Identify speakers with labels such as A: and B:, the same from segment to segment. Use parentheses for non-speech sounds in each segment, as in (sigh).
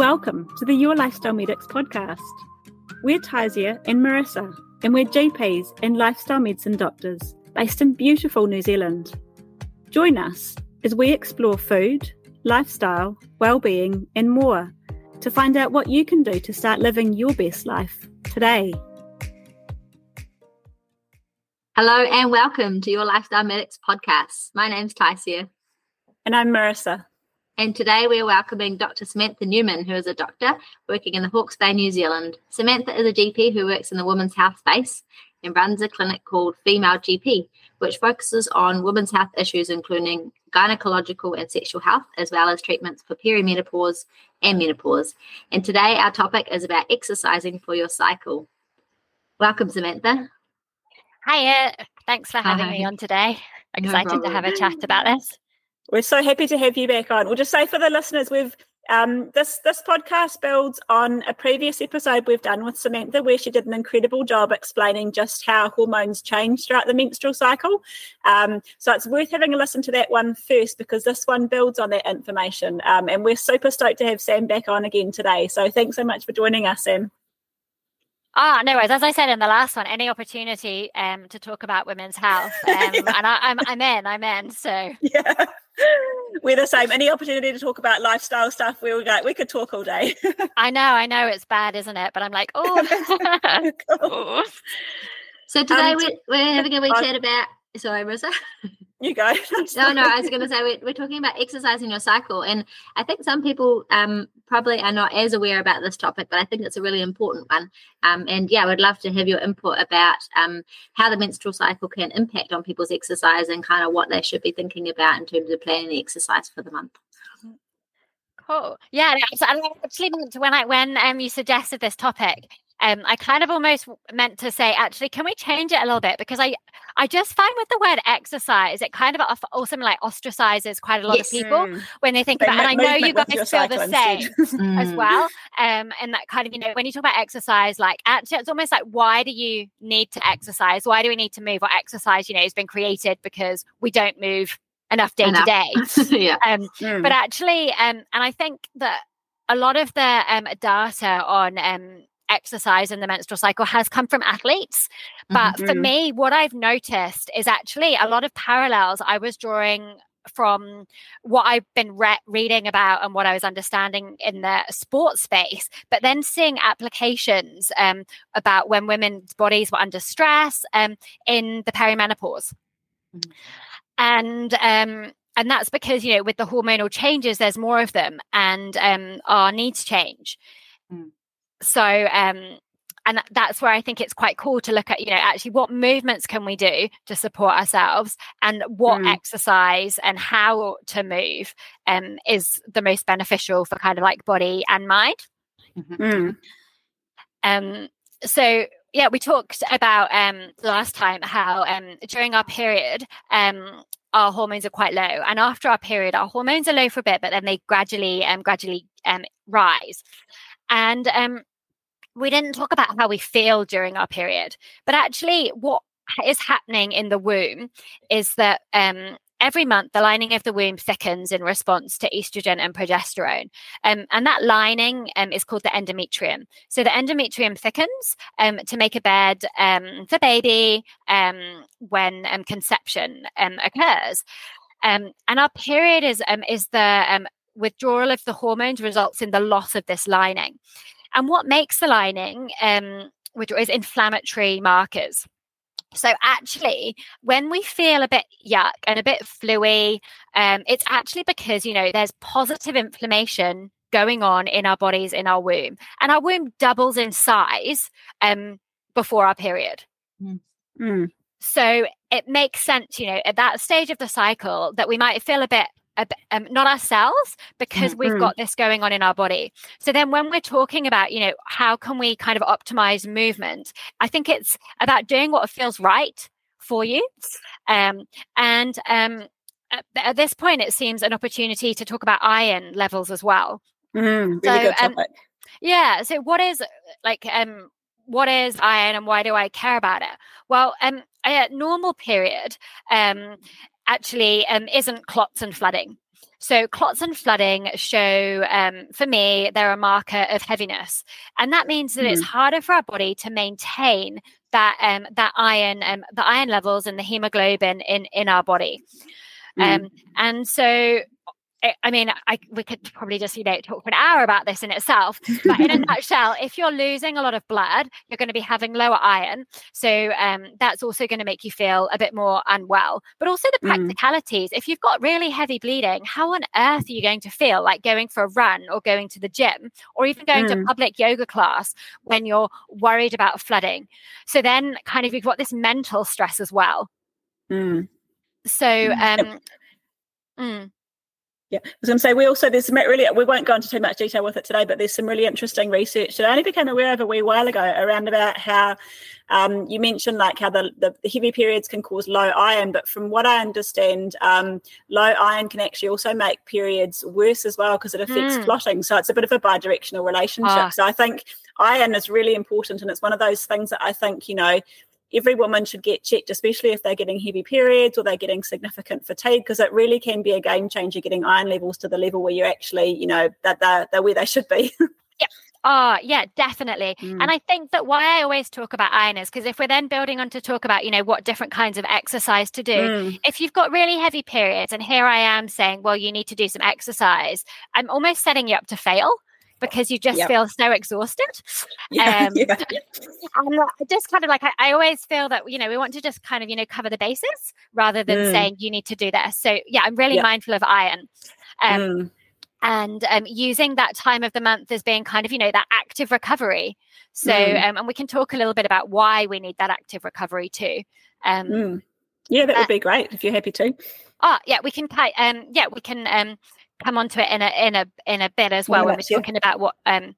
A: welcome to the Your Lifestyle Medics podcast. We're Taisia and Marissa, and we're GPs and lifestyle medicine doctors based in beautiful New Zealand. Join us as we explore food, lifestyle, well-being, and more to find out what you can do to start living your best life today.
B: Hello and welcome to your Lifestyle Medics podcast. My name's Taisia.
A: And I'm Marissa.
B: And today we're welcoming Dr. Samantha Newman, who is a doctor working in the Hawke's Bay, New Zealand. Samantha is a GP who works in the women's health space and runs a clinic called Female GP, which focuses on women's health issues, including gynecological and sexual health, as well as treatments for perimenopause and menopause. And today our topic is about exercising for your cycle. Welcome, Samantha.
C: Hiya. Thanks for having Hi. me on today. Excited no to have a chat about this.
A: We're so happy to have you back on. We'll just say for the listeners, we've um, this this podcast builds on a previous episode we've done with Samantha, where she did an incredible job explaining just how hormones change throughout the menstrual cycle. Um, so it's worth having a listen to that one first because this one builds on that information. Um, and we're super stoked to have Sam back on again today. So thanks so much for joining us, Sam.
C: Ah, no worries. As I said in the last one, any opportunity um, to talk about women's health, um, yeah. (laughs) and I, I'm, I'm in, I'm in. So
A: yeah, we're the same. Any opportunity to talk about lifestyle stuff, we were like, we could talk all day. (laughs)
C: I know, I know, it's bad, isn't it? But I'm like, oh. (laughs)
B: cool. (laughs) So today um, we're, we're having a wee chat about. Sorry, Rosa.
A: You go. (laughs)
B: no, no, I was going to say we're, we're talking about exercising your cycle, and I think some people um, probably are not as aware about this topic, but I think it's a really important one. Um, and yeah, I would love to have your input about um, how the menstrual cycle can impact on people's exercise and kind of what they should be thinking about in terms of planning the exercise for the month.
C: Cool. Yeah, so I actually when I when um you suggested this topic, um, I kind of almost meant to say, actually, can we change it a little bit? Because I, I just find with the word exercise, it kind of also like ostracizes quite a lot yes. of people mm. when they think they about. it. And I know you guys feel the same (laughs) as mm. well. Um, and that kind of, you know, when you talk about exercise, like actually, it's almost like, why do you need to exercise? Why do we need to move? Or exercise, you know, has been created because we don't move enough day enough. to day. (laughs)
B: yeah.
C: Um, mm. But actually, um, and I think that a lot of the um, data on um, exercise in the menstrual cycle has come from athletes. But mm-hmm. for me, what I've noticed is actually a lot of parallels I was drawing from what I've been re- reading about and what I was understanding in the sports space, but then seeing applications um, about when women's bodies were under stress um, in the perimenopause. Mm-hmm. And um, and that's because you know with the hormonal changes, there's more of them, and um, our needs change. Mm so um and that's where I think it's quite cool to look at, you know, actually what movements can we do to support ourselves and what mm. exercise and how to move um, is the most beneficial for kind of like body and mind. Mm-hmm. Mm. Um, so yeah, we talked about um, last time how um, during our period, um, our hormones are quite low, and after our period, our hormones are low for a bit, but then they gradually um, gradually um, rise. And um, we didn't talk about how we feel during our period, but actually, what is happening in the womb is that um, every month the lining of the womb thickens in response to estrogen and progesterone. Um, and that lining um, is called the endometrium. So the endometrium thickens um, to make a bed um, for baby um, when um, conception occurs. And our period is is the withdrawal of the hormones results in the loss of this lining and what makes the lining, um, which is inflammatory markers. So actually, when we feel a bit yuck and a bit fluey, um, it's actually because you know there's positive inflammation going on in our bodies in our womb, and our womb doubles in size um, before our period. Mm. Mm. So it makes sense, you know, at that stage of the cycle that we might feel a bit um, not ourselves because mm-hmm. we've got this going on in our body. So then when we're talking about you know how can we kind of optimize movement i think it's about doing what feels right for you. Um, and um, at, at, this point it seems an opportunity to talk about iron levels as well.
A: Mm, really so, um,
C: yeah so what is like um what is iron and why do I care about it? Well, um, a normal period um, actually um, isn't clots and flooding. so clots and flooding show, um, for me, they're a marker of heaviness, and that means that mm. it's harder for our body to maintain that um, that iron, um, the iron levels and the hemoglobin in in our body. Mm. Um, and so I mean, I, we could probably just you know talk for an hour about this in itself. But in a (laughs) nutshell, if you're losing a lot of blood, you're going to be having lower iron, so um, that's also going to make you feel a bit more unwell. But also the mm. practicalities. Mm. If you've got really heavy bleeding, how on earth are you going to feel like going for a run or going to the gym or even going mm. to public yoga class when you're worried about flooding? So then, kind of, you've got this mental stress as well.
A: Mm.
C: So, mm. um, mm.
A: Yeah, I was going to say we also there's some really we won't go into too much detail with it today, but there's some really interesting research that I only became aware of a wee while ago around about how um, you mentioned like how the, the, heavy periods can cause low iron, but from what I understand, um, low iron can actually also make periods worse as well because it affects mm. clotting. So it's a bit of a bi-directional relationship. Oh. So I think iron is really important, and it's one of those things that I think you know every woman should get checked, especially if they're getting heavy periods or they're getting significant fatigue, because it really can be a game changer getting iron levels to the level where you're actually, you know, that they're, they're where they should be. (laughs)
C: yeah. Oh, yeah, definitely. Mm. And I think that why I always talk about iron is because if we're then building on to talk about, you know, what different kinds of exercise to do, mm. if you've got really heavy periods, and here I am saying, well, you need to do some exercise, I'm almost setting you up to fail because you just yep. feel so exhausted. (laughs)
A: Yeah, um, yeah.
C: And just kind of like I, I, always feel that you know we want to just kind of you know cover the bases rather than mm. saying you need to do this. So yeah, I'm really yep. mindful of iron. Um, mm. And um, using that time of the month as being kind of, you know, that active recovery. So, mm. Um, and we can talk a little bit about why we need that active recovery too. Um,
A: mm. Yeah, that would be great if you're happy to.
C: Oh, yeah, we can. Um, yeah, we can um, come onto it in a in a in a bit as well when we're talking about what um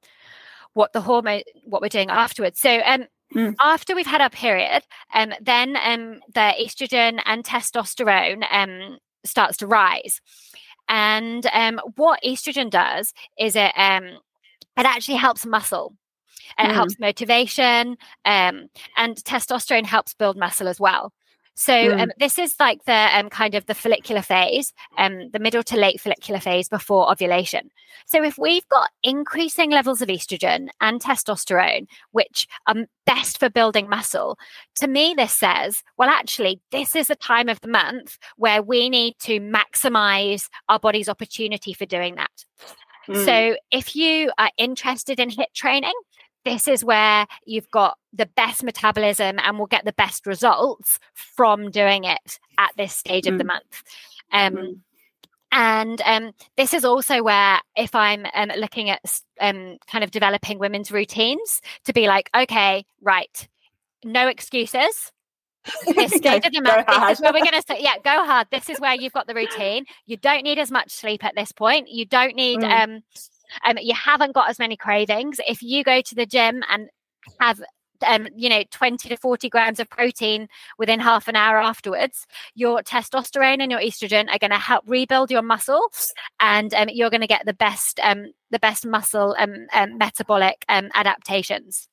C: what the hormone what we're doing afterwards. So um mm. after we've had our period, um then um the estrogen and testosterone um starts to rise. And um what estrogen does is it um it actually helps muscle. It mm. helps motivation, um, and testosterone helps build muscle as well. So mm. um, this is like the um, kind of the follicular phase, um, the middle to late follicular phase before ovulation. So if we've got increasing levels of estrogen and testosterone, which are best for building muscle, to me this says, well, actually, this is a time of the month where we need to maximize our body's opportunity for doing that. Mm. So if you are interested in HIIT training, this is where you've got the best metabolism and will get the best results from doing it at this stage mm. of the mm. month. Um, mm. And um, this is also where, if I'm um, looking at um, kind of developing women's routines, to be like, okay, right, no excuses. (laughs) This stage of the month, this is where we're going (laughs) to say, yeah, go hard. This is where you've got the routine. You don't need as much sleep at this point. You don't need mm. Um, you haven't got as many cravings. If you go to the gym and have um, you know, 20 to 40 grams of protein within half an hour afterwards, your testosterone and your estrogen are going to help rebuild your muscle, and um, you're going to get the best, um, the best muscle um, um metabolic um, adaptations.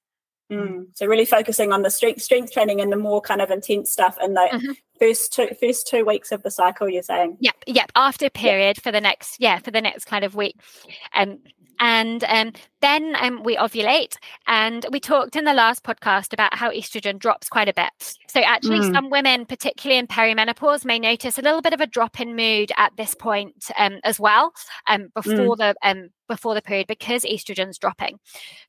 A: Mm. So really focusing on the strength strength training and the more kind of intense stuff in the mm-hmm. first two first two weeks of the cycle. You're saying?
C: Yep, yep. After period yep. for the next yeah for the next kind of week, and um, and um, then um, we ovulate. And we talked in the last podcast about how estrogen drops quite a bit. So, actually, mm. some women, particularly in perimenopause, may notice a little bit of a drop in mood at this point um, as well, um, before mm. the um, before the period because estrogen's dropping.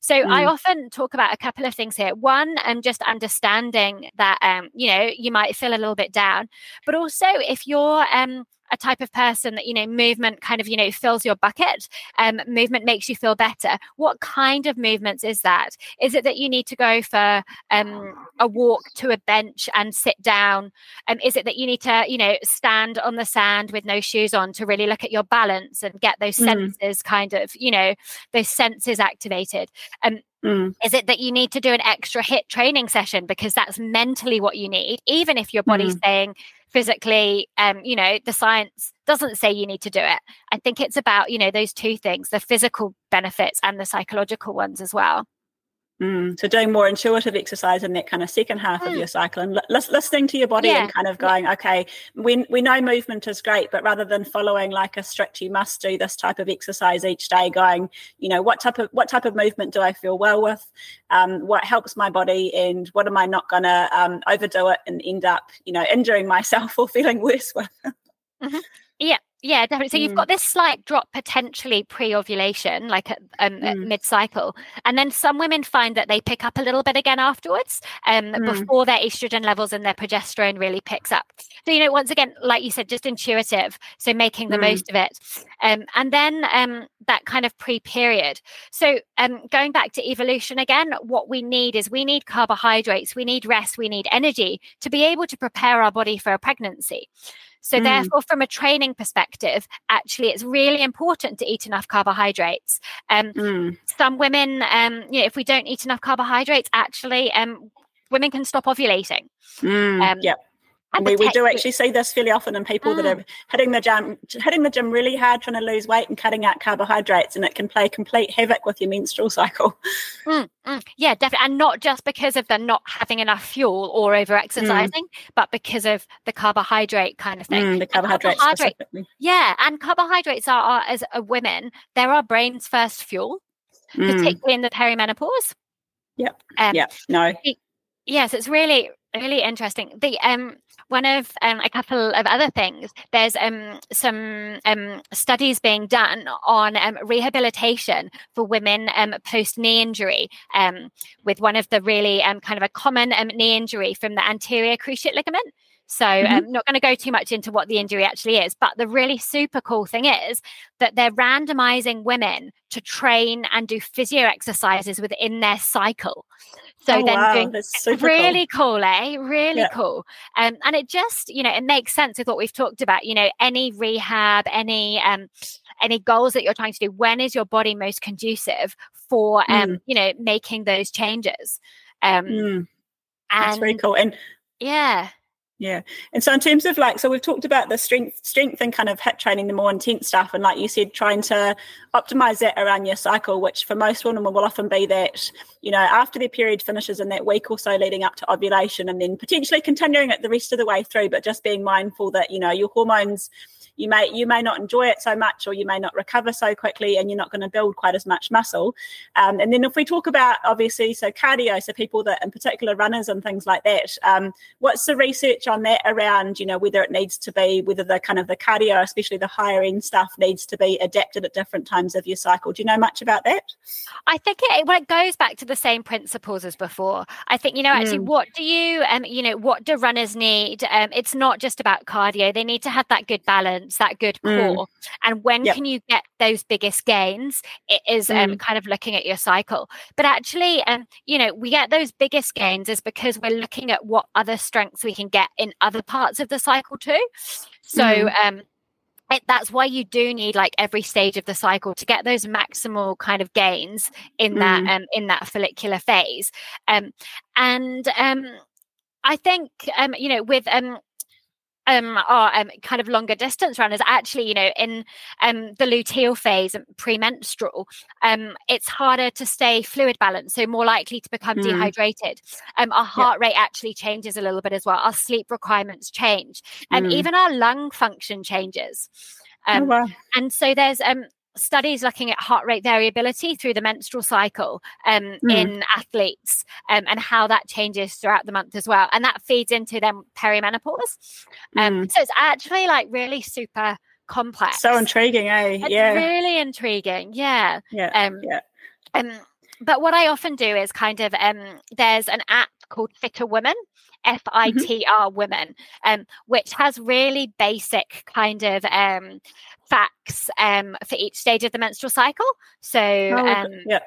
C: So mm. I often talk about a couple of things here. One, um, just understanding that um, you know you might feel a little bit down, but also if you're um, a type of person that you know movement kind of you know fills your bucket um movement makes you feel better what kind of movements is that is it that you need to go for um a walk to a bench and sit down um is it that you need to you know stand on the sand with no shoes on to really look at your balance and get those mm. senses kind of you know those senses activated um Mm. Is it that you need to do an extra HIIT training session because that's mentally what you need, even if your body's mm. saying physically, um, you know, the science doesn't say you need to do it. I think it's about, you know, those two things, the physical benefits and the psychological ones as well.
A: Mm, so doing more intuitive exercise in that kind of second half mm. of your cycle and li- listening to your body yeah. and kind of going, okay, we, we know movement is great, but rather than following like a strict, you must do this type of exercise each day, going, you know, what type of what type of movement do I feel well with? Um, what helps my body, and what am I not going to um, overdo it and end up, you know, injuring myself (laughs) or feeling worse with?
C: mm-hmm. Yeah, definitely. So mm. you've got this slight drop potentially pre-ovulation, like at, um, mm. at mid-cycle, and then some women find that they pick up a little bit again afterwards, um, mm. before their estrogen levels and their progesterone really picks up. So you know, once again, like you said, just intuitive. So making the mm. most of it, um, and then um, that kind of pre-period. So um, going back to evolution again, what we need is we need carbohydrates, we need rest, we need energy to be able to prepare our body for a pregnancy. So, mm. therefore, from a training perspective, actually, it's really important to eat enough carbohydrates. Um, mm. Some women, um, you know, if we don't eat enough carbohydrates, actually, um, women can stop ovulating.
A: Mm. Um, yeah. And we, we do actually see this fairly often in people mm. that are hitting the gym hitting the gym really hard trying to lose weight and cutting out carbohydrates and it can play complete havoc with your menstrual cycle (laughs)
C: mm, mm. yeah definitely and not just because of the not having enough fuel or over mm. exercising but because of the carbohydrate kind of thing
A: mm, the carbohydrates carbohydrate,
C: yeah and carbohydrates are, are as a women they're our brain's first fuel mm. particularly in the perimenopause
A: yep um, yeah no
C: yes it's really really interesting the um one of um, a couple of other things there's um some um studies being done on um, rehabilitation for women um post knee injury um with one of the really um kind of a common um, knee injury from the anterior cruciate ligament so I'm mm-hmm. um, not going to go too much into what the injury actually is, but the really super cool thing is that they're randomizing women to train and do physio exercises within their cycle. So oh, then wow. doing really cool. cool, eh? Really yeah. cool. Um, and it just, you know, it makes sense with what we've talked about. You know, any rehab, any um, any goals that you're trying to do. When is your body most conducive for um, mm. you know, making those changes? Um,
A: mm. That's very cool. And
C: yeah,
A: yeah. And so in terms of like, so we've talked about the strength, strength and kind of HIIT training, the more intense stuff. And like you said, trying to optimize that around your cycle, which for most women will often be that, you know, after their period finishes in that week or so leading up to ovulation and then potentially continuing it the rest of the way through, but just being mindful that, you know, your hormones you may you may not enjoy it so much or you may not recover so quickly and you're not going to build quite as much muscle. Um, and then if we talk about obviously so cardio so people that in particular runners and things like that um, what's the research on that around you know whether it needs to be whether the kind of the cardio especially the higher end stuff needs to be adapted at different times of your cycle? Do you know much about that?
C: I think it well it goes back to the same principles as before. I think you know actually mm. what do you um you know what do runners need? Um it's not just about cardio. They need to have that good balance balance, that good core. Mm. And when yep. can you get those biggest gains? It is um, mm. um, kind of looking at your cycle. But actually, um, you know, we get those biggest gains is because we're looking at what other strengths we can get in other parts of the cycle too. So, mm. um, it, that's why you do need like every stage of the cycle to get those maximal kind of gains in that mm. um in that follicular phase um and um I think um you know with um um, are um, kind of longer distance runners actually you know in um, the luteal phase and premenstrual um, it's harder to stay fluid balanced so more likely to become mm. dehydrated um, our heart yeah. rate actually changes a little bit as well our sleep requirements change and mm. even our lung function changes oh, um, oh, wow. and so there's um studies looking at heart rate variability through the menstrual cycle um, mm. in athletes um, and how that changes throughout the month as well. And that feeds into them perimenopause. Um, mm. So it's actually like really super complex.
A: So intriguing, eh? It's yeah.
C: Really intriguing. Yeah.
A: Yeah. Um, yeah.
C: Um, but what I often do is kind of um, there's an app called Fitter Women, F I T R mm-hmm. Women, um, which has really basic kind of um, facts um, for each stage of the menstrual cycle. So, oh, um,
A: yeah.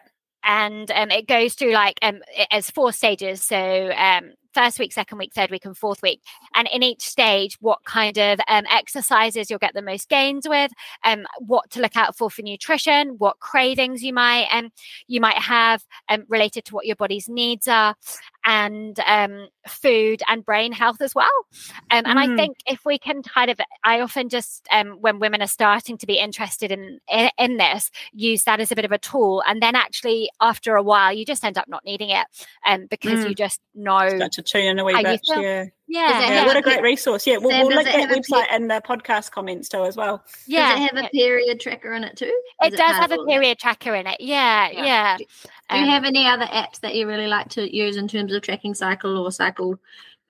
C: And um, it goes through like um, as four stages. So um, first week, second week, third week, and fourth week. And in each stage, what kind of um, exercises you'll get the most gains with, um, what to look out for for nutrition, what cravings you might um, you might have um, related to what your body's needs are, and um, food and brain health as well. Um, and mm. I think if we can kind of, I often just um, when women are starting to be interested in, in, in this, use that as a bit of a tool, and then actually after a while, you just end up not needing it, um, because mm. you just know
A: Start to tune in a wee bit. Yeah.
C: Yeah,
A: yeah what a great resource. Yeah, we'll, we'll link that website in the podcast comments too as well.
B: Yeah. Does it have a period tracker in it too?
C: It, it does have a period tracker in it. Yeah, yeah. yeah.
B: Do, do um, you have any other apps that you really like to use in terms of tracking cycle or cycle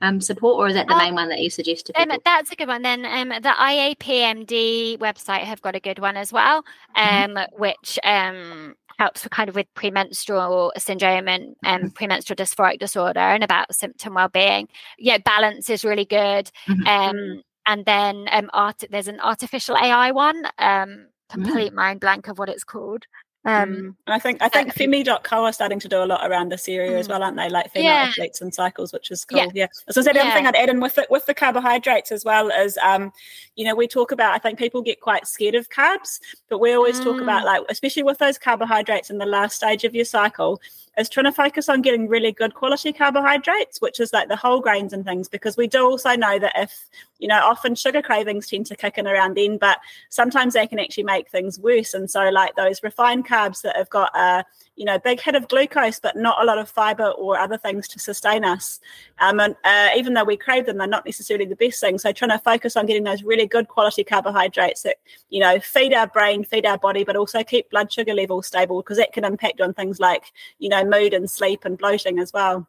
B: um, support, or is that the um, main one that you suggest to people?
C: Um, that's a good one. Then um, the IAPMD website have got a good one as well, mm-hmm. um, which um, helps with kind of with premenstrual syndrome and um, mm-hmm. premenstrual dysphoric disorder and about symptom well-being. Yeah, balance is really good. Mm-hmm. Um, and then um, art, there's an artificial AI one. Um, complete mm. mind blank of what it's called. Um,
A: mm. and I think I think uh, Femi.co are starting to do a lot around this area mm. as well, aren't they? Like female yeah. athletes and cycles, which is cool. Yeah. yeah. So I said, the yeah. other thing I'd add in with it with the carbohydrates as well is, um, you know, we talk about. I think people get quite scared of carbs, but we always mm. talk about mm. like, especially with those carbohydrates in the last stage of your cycle, is trying to focus on getting really good quality carbohydrates, which is like the whole grains and things, because we do also know that if, you know, often sugar cravings tend to kick in around then, but sometimes they can actually make things worse. And so, like those refined carbs that have got a, you know, big hit of glucose, but not a lot of fiber or other things to sustain us. Um, and uh, even though we crave them, they're not necessarily the best thing. So trying to focus on getting those really good quality carbohydrates that, you know, feed our brain, feed our body, but also keep blood sugar levels stable because that can impact on things like, you know, mood and sleep and bloating as well.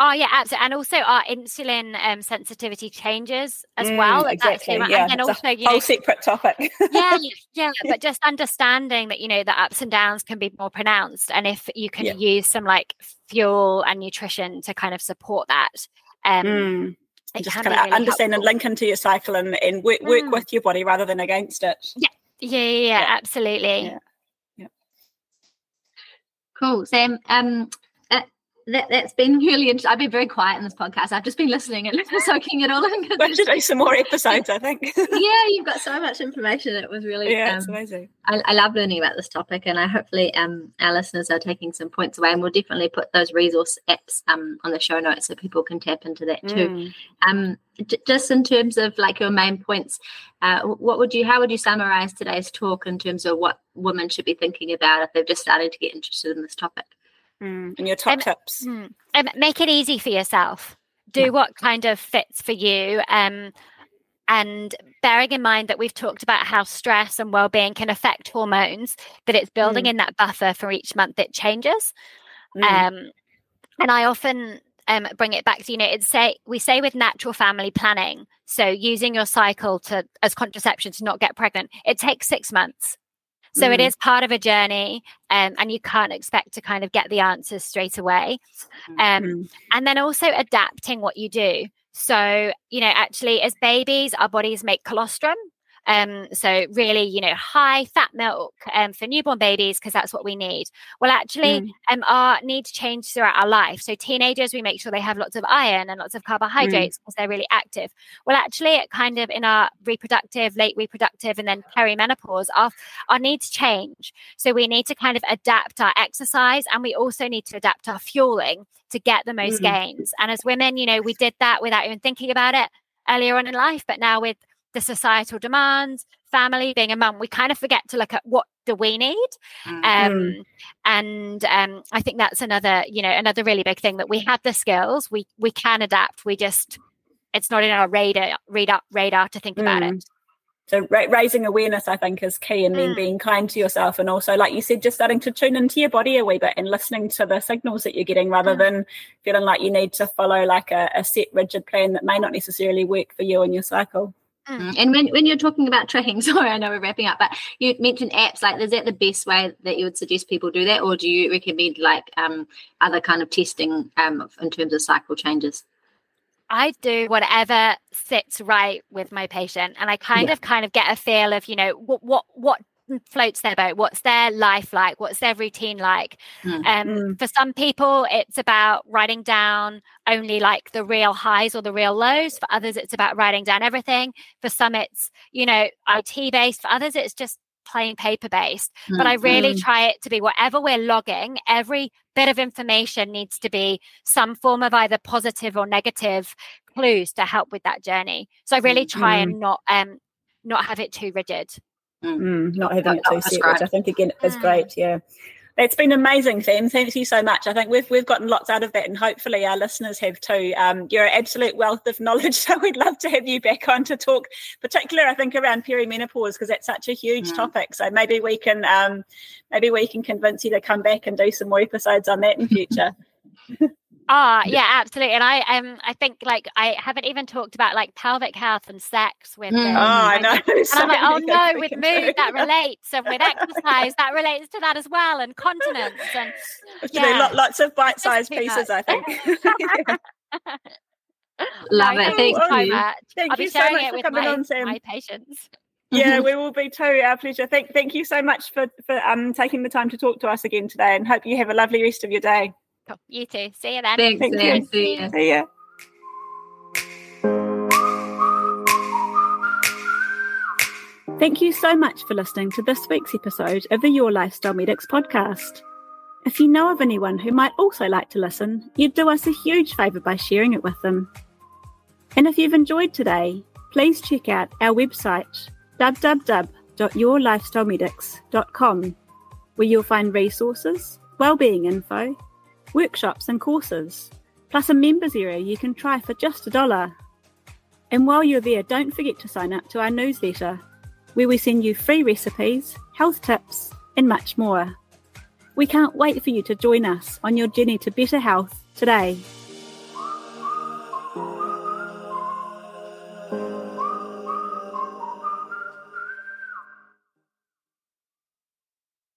C: Oh yeah, absolutely, and also our insulin um, sensitivity changes as mm, well.
A: Exactly, yeah. And then it's also, a whole know, separate topic. (laughs)
C: yeah, yeah, but just understanding that you know the ups and downs can be more pronounced, and if you can yeah. use some like fuel and nutrition to kind of support that, um,
A: mm. just kind of really understand helpful. and link into your cycle and, and work, work mm. with your body rather than against it.
C: Yeah, yeah, yeah, yeah. absolutely. Yeah.
B: Cool, Sam. Um, that, has been really interesting. I've been very quiet in this podcast. I've just been listening and (laughs) soaking it all in.
A: We should do some more episodes, I think. (laughs)
B: yeah, you've got so much information. It was really
A: yeah, um, it's amazing.
B: I, I, love learning about this topic, and I hopefully um, our listeners are taking some points away. And we'll definitely put those resource apps um, on the show notes so people can tap into that too. Mm. Um, j- just in terms of like your main points, uh, what would you? How would you summarize today's talk in terms of what women should be thinking about if they've just started to get interested in this topic?
A: Mm. And your top um, tips.
C: Mm, um, make it easy for yourself. Do yeah. what kind of fits for you. Um, and bearing in mind that we've talked about how stress and well-being can affect hormones, that it's building mm. in that buffer for each month it changes. Mm. Um, and I often um, bring it back to you know it's say we say with natural family planning so using your cycle to as contraception to not get pregnant it takes six months so mm. it is part of a journey, um, and you can't expect to kind of get the answers straight away. Um, mm. And then also adapting what you do. So, you know, actually, as babies, our bodies make colostrum, um, so really, you know, high fat milk um, for newborn babies because that's what we need. Well, actually, mm. um, our needs change throughout our life. So teenagers, we make sure they have lots of iron and lots of mm. carbohydrates because mm. they're really active. Well, actually, it kind of in our reproductive, late reproductive, and then perimenopause, our our needs change. So we need to kind of adapt our exercise, and we also need to adapt our fueling to get the most mm. gains. And as women, you know, we did that without even thinking about it earlier on in life, but now with the societal demands, family, being a mum, we kind of forget to look at what do we need. Mm-hmm. Um, and um, I think that's another, you know, another really big thing that we have the skills, we we can adapt. We just it's not in our radar radar radar to think mm. about it. Mm.
A: So ra- raising awareness, I think, is key, and then mm. being kind to yourself, and also, like you said, just starting to tune into your body a wee bit and listening to the signals that you're getting, rather mm. than feeling like you need to follow like a, a set rigid plan that may not necessarily work for you and your cycle.
B: Mm. And when, when you're talking about tracking, (laughs) sorry, I know we're wrapping up, but you mentioned apps. Like, is that the best way that you would suggest people do that, or do you recommend like um, other kind of testing um, in terms of cycle changes?
C: I do whatever sits right with my patient, and I kind yeah. of kind of get a feel of you know what what what floats their boat what's their life like what's their routine like mm. um mm. for some people it's about writing down only like the real highs or the real lows for others it's about writing down everything for some it's you know it based for others it's just plain paper based, mm-hmm. but I really mm. try it to be whatever we're logging, every bit of information needs to be some form of either positive or negative clues to help with that journey. So I really try mm-hmm. and not um not have it too rigid.
A: Mm, not having it too set, which I think again is mm. great. Yeah. It's been amazing, Fem. Thank you so much. I think we've we've gotten lots out of that, and hopefully our listeners have too. Um, you're an absolute wealth of knowledge, (laughs) so we'd love to have you back on to talk, particularly I think around perimenopause because that's such a huge mm. topic. So maybe we can um, maybe we can convince you to come back and do some more episodes on that in (laughs) future. (laughs)
C: Ah, yeah, absolutely. And I um I think like I haven't even talked about like pelvic health and sex with
A: mm. Oh, I know. (laughs)
C: And so I'm like, oh no, with mood that (laughs) relates and with exercise that relates to that as well and continence and
A: yeah. lots of bite-sized pieces, I think. (laughs)
B: Love it. Thank you.
C: So much. Thank I'll you so much for coming my, on, Sam. My patients.
A: yeah, we will be too. Our pleasure. Thank, thank you so much for for um taking the time to talk to us again today, and hope you have a lovely rest of your day.
C: Cool. You too. See you then.
B: Thanks, Thank you. See
A: you. See ya. Thank you so much for listening to this week's episode of the Your Lifestyle Medics podcast. If you know of anyone who might also like to listen, you'd do us a huge favour by sharing it with them. And if you've enjoyed today, please check out our website www.yourlifestylemedics.com, where you'll find resources, wellbeing info, workshops and courses, plus a members area you can try for just a dollar. And while you're there, don't forget to sign up to our newsletter, where we send you free recipes, health tips, and much more. We can't wait for you to join us on your journey to better health today.